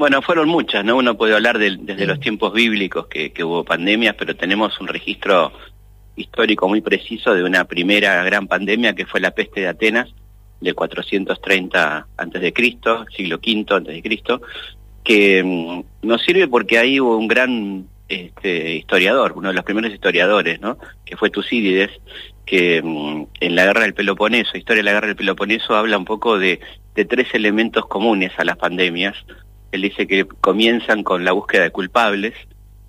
Bueno, fueron muchas, ¿no? Uno puede hablar desde los tiempos bíblicos que, hubo pandemias, pero tenemos un registro histórico muy preciso de una primera gran pandemia que fue la peste de Atenas del 430 antes de Cristo, siglo V antes de Cristo, que mm, nos sirve porque ahí hubo un gran este, historiador, uno de los primeros historiadores, ¿no? Que fue Tucídides, que mm, en la guerra del Peloponeso, historia de la guerra del Peloponeso, habla un poco de tres elementos comunes a las pandemias, él dice que comienzan con la búsqueda de culpables,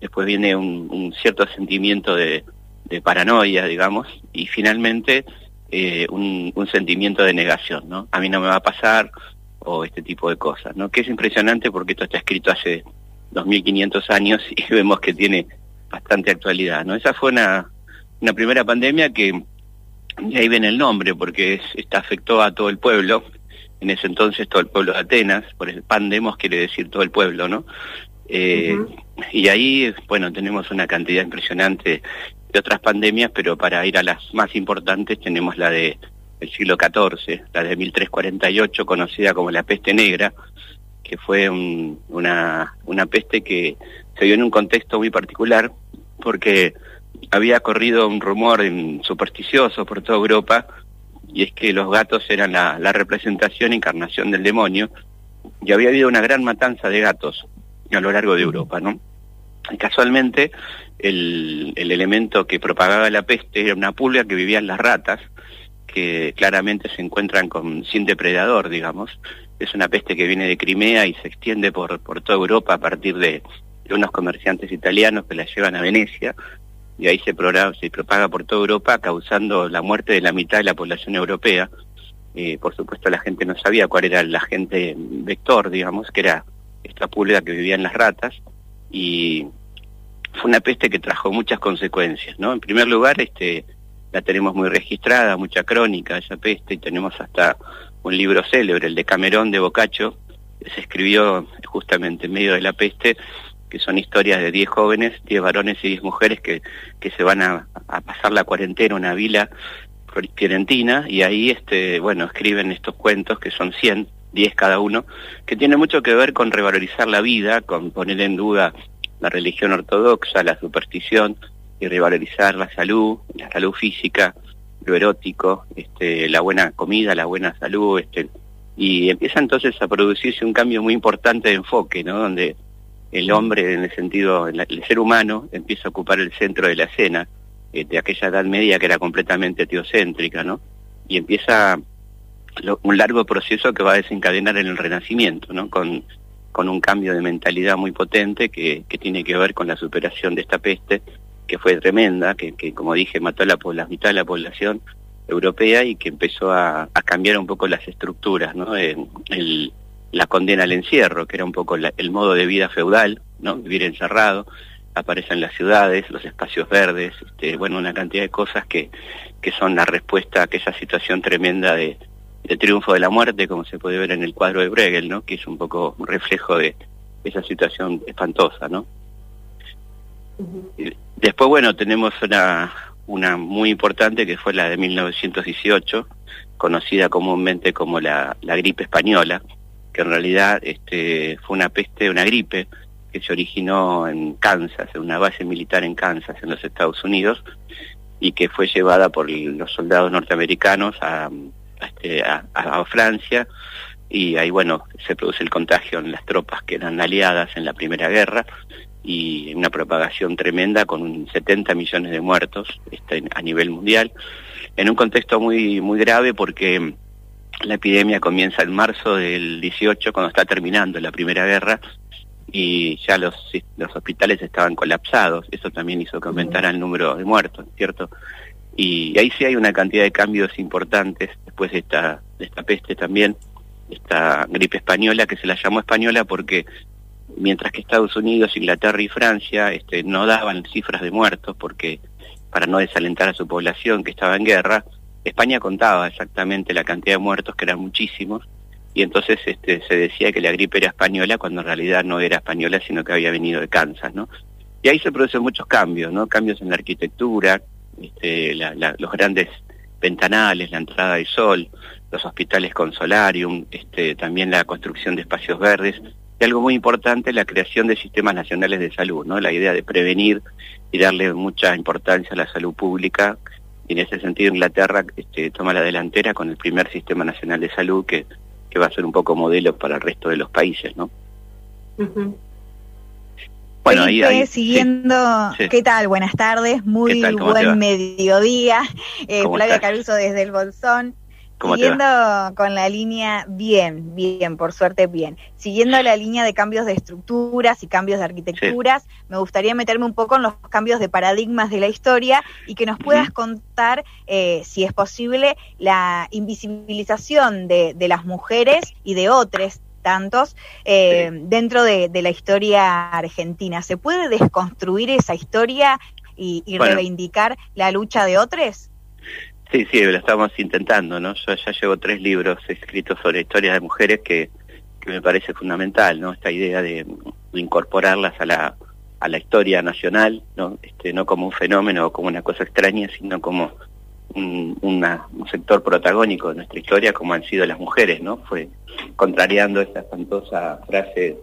después viene un, cierto sentimiento de, paranoia, digamos, y finalmente eh, un, sentimiento de negación, ¿no? A mí no me va a pasar, o este tipo de cosas, ¿no? Que es impresionante porque esto está escrito hace 2.500 años y vemos que tiene bastante actualidad, ¿no? Esa fue una, una primera pandemia que, ahí viene el nombre, porque es, afectó a todo el pueblo, en ese entonces todo el pueblo de Atenas, por el pandemos quiere decir todo el pueblo, ¿no? Eh, y ahí, bueno, tenemos una cantidad impresionante de otras pandemias, pero para ir a las más importantes tenemos la de el siglo XIV, la de 1348, conocida como la peste negra, que fue una, una peste que se dio en un contexto muy particular, porque había corrido un rumor supersticioso por toda Europa y es que los gatos eran la, representación e encarnación del demonio, y había habido una gran matanza de gatos a lo largo de Europa, ¿no? Y casualmente el, elemento que propagaba la peste era una pulga que vivía en las ratas, que claramente se encuentran con, sin depredador, digamos. Es una peste que viene de Crimea y se extiende por, por toda Europa a partir de, de unos comerciantes italianos que la llevan a Venecia y ahí se, se propaga por toda Europa causando la muerte de la mitad de la población europea. Eh, por supuesto la gente no sabía cuál era el agente vector, digamos, que era esta pulga que vivía en las ratas y fue una peste que trajo muchas consecuencias, ¿no? En primer lugar, este, la tenemos muy registrada, mucha crónica esa peste y tenemos hasta un libro célebre, el de Camerón de Boccaccio, que se escribió justamente en medio de la peste que son historias de 10 jóvenes, 10 varones y 10 mujeres que, que se van a, pasar la cuarentena en una vila fiorentina y ahí, este, bueno, escriben estos cuentos que son 100, 10 cada uno, que tienen mucho que ver con revalorizar la vida, con poner en duda la religión ortodoxa, la superstición y revalorizar la salud, la salud física, lo erótico, este, la buena comida, la buena salud, este, y empieza entonces a producirse un cambio muy importante de enfoque, ¿no? Donde el hombre, en el sentido, el ser humano, empieza a ocupar el centro de la escena, eh, de aquella edad media que era completamente teocéntrica, ¿no? Y empieza un largo proceso que va a desencadenar en el renacimiento, ¿no? Con, con un cambio de mentalidad muy potente que, que tiene que ver con la superación de esta peste, que fue tremenda, que, que como dije, mató a la, la mitad de la población europea y que empezó a, a cambiar un poco las estructuras, ¿no? el, la condena al encierro, que era un poco el modo de vida feudal, ¿no? Vivir encerrado, aparecen las ciudades, los espacios verdes, este, bueno, una cantidad de cosas que, que son la respuesta a aquella situación tremenda de, triunfo de la muerte, como se puede ver en el cuadro de Bregel, ¿no? Que es un poco un reflejo de esa situación espantosa, ¿no? Después, bueno, tenemos una, una muy importante que fue la de 1918, conocida comúnmente como la, la gripe española, que en realidad este, fue una peste, una gripe, que se originó en Kansas, en una base militar en Kansas, en los Estados Unidos, y que fue llevada por los soldados norteamericanos a, este, Francia, y ahí, bueno, se produce el contagio en las tropas que eran aliadas en la Primera Guerra, y una propagación tremenda con 70 millones de muertos este, a nivel mundial, en un contexto muy, muy grave porque la epidemia comienza en marzo del 18, cuando está terminando la Primera Guerra, y ya los, los hospitales estaban colapsados. Eso también hizo que aumentara el número de muertos, ¿cierto? Y ahí sí hay una cantidad de cambios importantes después de esta, de esta peste también, esta gripe española, que se la llamó española porque mientras que Estados Unidos, Inglaterra y Francia este, no daban cifras de muertos porque para no desalentar a su población que estaba en guerra, España contaba exactamente la cantidad de muertos, que eran muchísimos, y entonces este, se decía que la gripe era española cuando en realidad no era española, sino que había venido de Kansas. Y ahí se producen muchos cambios, ¿no? Cambios en la arquitectura, este, los grandes ventanales, la entrada del sol, los hospitales con solarium, este, también la construcción de espacios verdes, Y algo muy importante, la creación de sistemas nacionales de salud, ¿no? La idea de prevenir y darle mucha importancia a la salud pública. Y en ese sentido Inglaterra este, toma la delantera con el primer sistema nacional de salud que, que va a ser un poco modelo para el resto de los países, ¿no? Bueno, ahí, siguiendo, ¿qué tal? Buenas tardes, muy buen mediodía. Eh, Flavia Caruso desde el Bolsón. Siguiendo con la línea, bien, bien, por suerte bien. Siguiendo la línea de cambios de estructuras y cambios de arquitecturas, me gustaría meterme un poco en los cambios de paradigmas de la historia y que nos puedas contar, eh, si es posible, la invisibilización de, de las mujeres y de otros tantos eh, dentro de, la historia argentina. ¿Se puede desconstruir esa historia y, reivindicar la lucha de otros? Sí, sí, lo estamos intentando, ¿no? Yo ya llevo tres libros escritos sobre historias de mujeres que, me parece fundamental, ¿no? Esta idea de, incorporarlas a la, a la historia nacional, ¿no? Este, no como un fenómeno o como una cosa extraña, sino como un, un sector protagónico de nuestra historia como han sido las mujeres, ¿no? Fue contrariando esa espantosa frase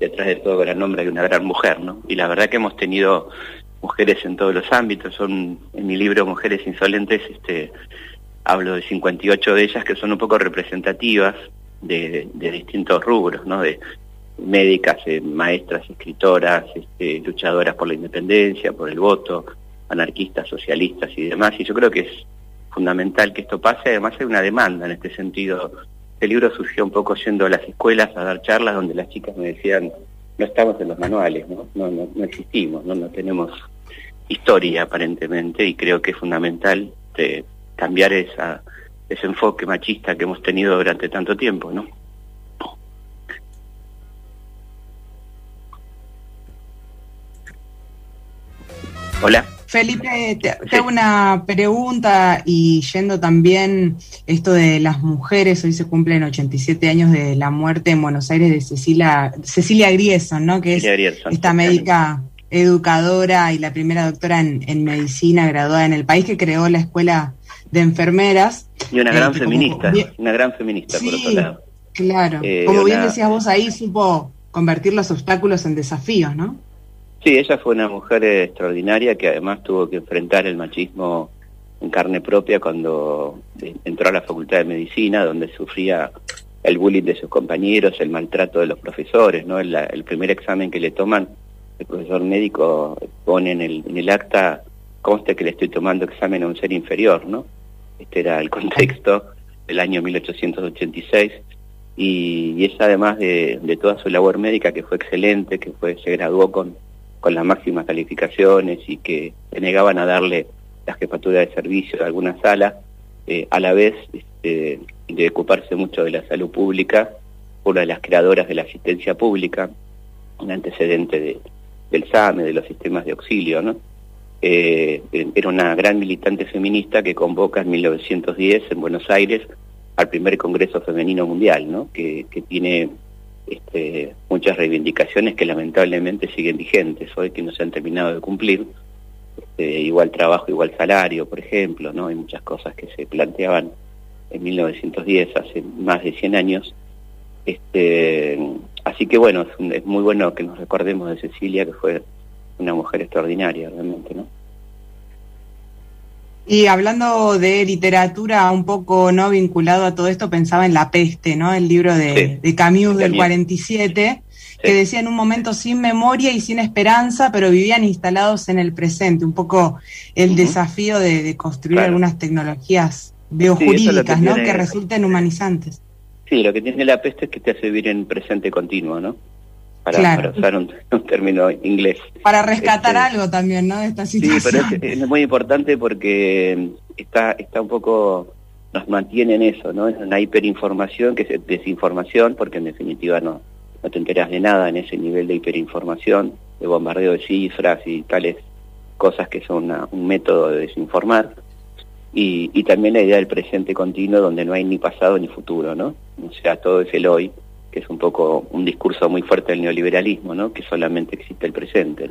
detrás de todo gran hombre hay una gran mujer, ¿no? Y la verdad que hemos tenido mujeres en todos los ámbitos, son en mi libro Mujeres Insolentes, este hablo de 58 de ellas que son un poco representativas de, distintos rubros, ¿no? De médicas, eh, maestras, escritoras, este, luchadoras por la independencia, por el voto, anarquistas, socialistas y demás, y yo creo que es fundamental que esto pase, además hay una demanda en este sentido. Este libro surgió un poco yendo a las escuelas a dar charlas donde las chicas me decían, no estamos en los manuales, no, no, no, existimos, ¿no? no tenemos historia aparentemente y creo que es fundamental de cambiar esa, ese enfoque machista que hemos tenido durante tanto tiempo, ¿no? Hola. Felipe, te, hago una pregunta y yendo también esto de las mujeres, hoy se cumplen 87 años de la muerte en Buenos Aires de Cecilia, Cecilia Grieson, ¿no? Que es esta médica educadora y la primera doctora en, medicina graduada en el país que creó la escuela de enfermeras. Y una gran eh, feminista, una gran feminista por otro lado. Claro, eh, como bien decías vos ahí, supo convertir los obstáculos en desafíos, ¿no? Sí, ella fue una mujer extraordinaria que además tuvo que enfrentar el machismo en carne propia cuando entró a la Facultad de Medicina, donde sufría el bullying de sus compañeros, el maltrato de los profesores, ¿no? El, primer examen que le toman, el profesor médico pone en el, acta, conste que le estoy tomando examen a un ser inferior, ¿no? Este era el contexto del año 1886 y, y ella además de, de, toda su labor médica que fue excelente, que fue se graduó con con las máximas calificaciones y que se negaban a darle la jefatura de servicio de alguna sala, eh, a la vez este, de ocuparse mucho de la salud pública, una de las creadoras de la asistencia pública, un antecedente del SAME, de los sistemas de auxilio, ¿no? Eh, era una gran militante feminista que convoca en 1910 en Buenos Aires al primer Congreso Femenino Mundial, ¿no? que, tiene este, muchas reivindicaciones que lamentablemente siguen vigentes hoy que no se han terminado de cumplir. Este, igual trabajo, igual salario, por ejemplo, ¿no? Hay muchas cosas que se planteaban en 1910, hace más de 100 años. Este, así que bueno, es, es muy bueno que nos recordemos de Cecilia, que fue una mujer extraordinaria realmente, ¿no? Y hablando de literatura un poco no vinculado a todo esto, pensaba en La Peste, ¿no? El libro de, Camus del 47, que decía en un momento sin memoria y sin esperanza, pero vivían instalados en el presente. Un poco el desafío de, construir algunas tecnologías biojurídicas, ¿no? Que resulten humanizantes. Sí, lo que tiene La Peste es que te hace vivir en presente continuo, ¿no? para, usar un, término inglés. Para rescatar este, algo también, ¿no? De esta situación. Sí, pero es, muy importante porque está, está un poco, nos mantiene en eso, ¿no? En una hiperinformación que es desinformación, porque en definitiva no, no te enteras de nada en ese nivel de hiperinformación, de bombardeo de cifras y tales cosas que son un método de desinformar. Y, y también la idea del presente continuo donde no hay ni pasado ni futuro, ¿no? O sea, todo es el hoy que es un poco un discurso muy fuerte del neoliberalismo, ¿no? que solamente existe el presente,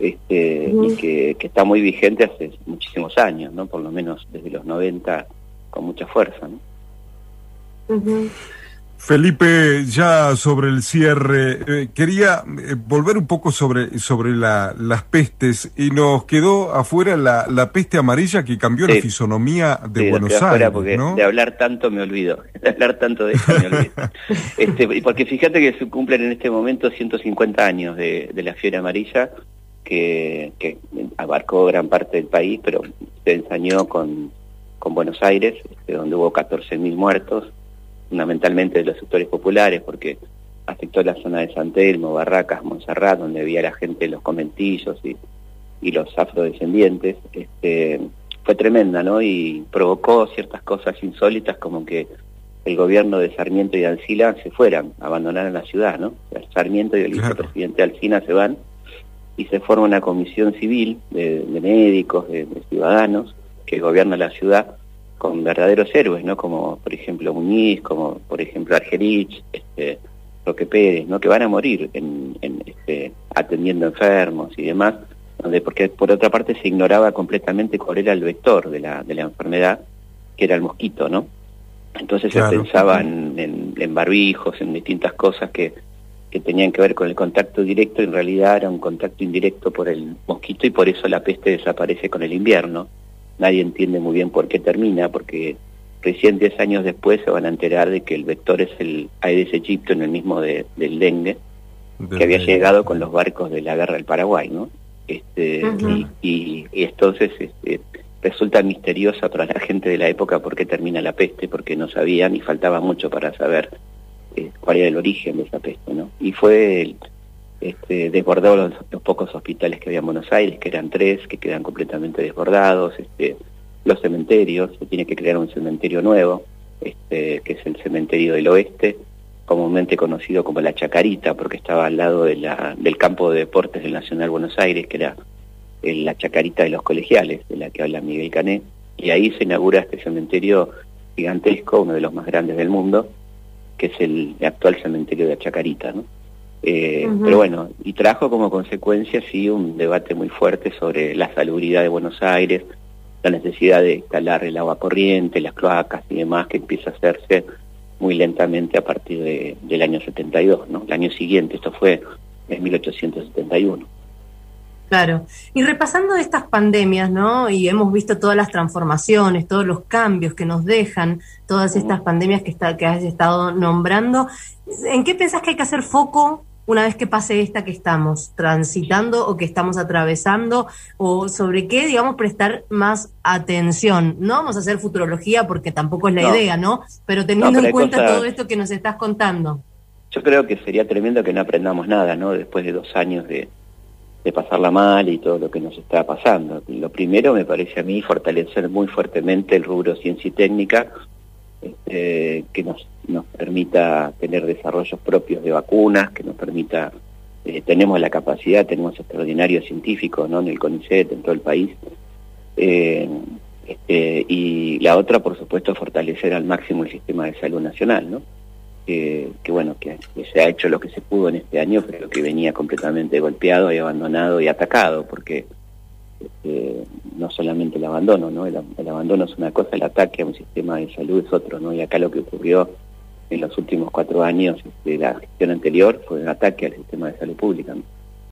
este, y que, está muy vigente hace muchísimos años, ¿no? por lo menos desde los 90 con mucha fuerza. ¿no? Felipe, ya sobre el cierre, eh, quería eh, volver un poco sobre, sobre las pestes y nos quedó afuera la, la peste amarilla que cambió la fisonomía de Buenos Aires. Porque De hablar tanto me olvido, de hablar tanto de eso me olvido. este, porque fíjate que se cumplen en este momento 150 años de, de la fiebre amarilla que, que, abarcó gran parte del país, pero se ensañó con, con Buenos Aires, este, donde hubo 14.000 muertos fundamentalmente de los sectores populares, porque afectó la zona de San Telmo, Barracas, Montserrat, donde había la gente, los conventillos y, y los afrodescendientes, este, fue tremenda, ¿no? Y provocó ciertas cosas insólitas como que el gobierno de Sarmiento y de Alcina se fueran, abandonaran la ciudad, ¿no? Sarmiento y el vicepresidente Alcina se van y se forma una comisión civil de, médicos, de, de, ciudadanos, que gobierna la ciudad con verdaderos héroes, ¿no? Como por ejemplo Muñiz, como por ejemplo Argerich, este, Roque Pérez, ¿no? Que van a morir en, este, atendiendo enfermos y demás, donde porque por otra parte se ignoraba completamente cuál era el vector de la, de la enfermedad, que era el mosquito, ¿no? Entonces se pensaba en, en, barbijos, en distintas cosas que, que tenían que ver con el contacto directo, y en realidad era un contacto indirecto por el mosquito y por eso la peste desaparece con el invierno nadie entiende muy bien por qué termina, porque recién 10 años después se van a enterar de que el vector es el Aedes aegypti, en el mismo de, del dengue, que había llegado con los barcos de la guerra del Paraguay, ¿no? Este, y, entonces este, resulta misteriosa para la gente de la época por qué termina la peste, porque no sabían y faltaba mucho para saber eh, cuál era el origen de esa peste, ¿no? Y fue el, este, desbordó los, pocos hospitales que había en Buenos Aires, que eran tres, que quedan completamente desbordados, este, los cementerios, se tiene que crear un cementerio nuevo, este, que es el cementerio del oeste, comúnmente conocido como la Chacarita, porque estaba al lado de la, del campo de deportes del Nacional Buenos Aires, que era la Chacarita de los colegiales, de la que habla Miguel Cané, y ahí se inaugura este cementerio gigantesco, uno de los más grandes del mundo, que es el actual cementerio de la Chacarita. Eh, pero bueno, y trajo como consecuencia sí un debate muy fuerte sobre la salubridad de Buenos Aires, la necesidad de instalar el agua corriente, las cloacas y demás, que empieza a hacerse muy lentamente a partir de, del año 72, ¿no? El año siguiente, esto fue en 1871. Claro. Y repasando estas pandemias, ¿no? Y hemos visto todas las transformaciones, todos los cambios que nos dejan todas estas pandemias que, está, que has estado nombrando. ¿En qué pensás que hay que hacer foco una vez que pase esta que estamos transitando o que estamos atravesando, o sobre qué, digamos, prestar más atención. No vamos a hacer futurología porque tampoco es la idea, ¿no? Pero teniendo en cuenta todo esto que nos estás contando. Yo creo que sería tremendo que no aprendamos nada, ¿no? Después de dos años de, de pasarla mal y todo lo que nos está pasando. Lo primero me parece a mí fortalecer muy fuertemente el rubro ciencia y técnica, este, que nos, nos permita tener desarrollos propios de vacunas, que nos permita, eh, tenemos la capacidad, tenemos extraordinarios científicos ¿no? en el CONICET, en todo el país, eh, este, y la otra, por supuesto, fortalecer al máximo el sistema de salud nacional, ¿no? que bueno, que, se ha hecho lo que se pudo en este año, pero que venía completamente golpeado y abandonado y atacado, porque este, no solamente el abandono, ¿no? El, abandono es una cosa, el ataque a un sistema de salud es otro, ¿no? Y acá lo que ocurrió en los últimos cuatro años de la gestión anterior fue un ataque al sistema de salud pública.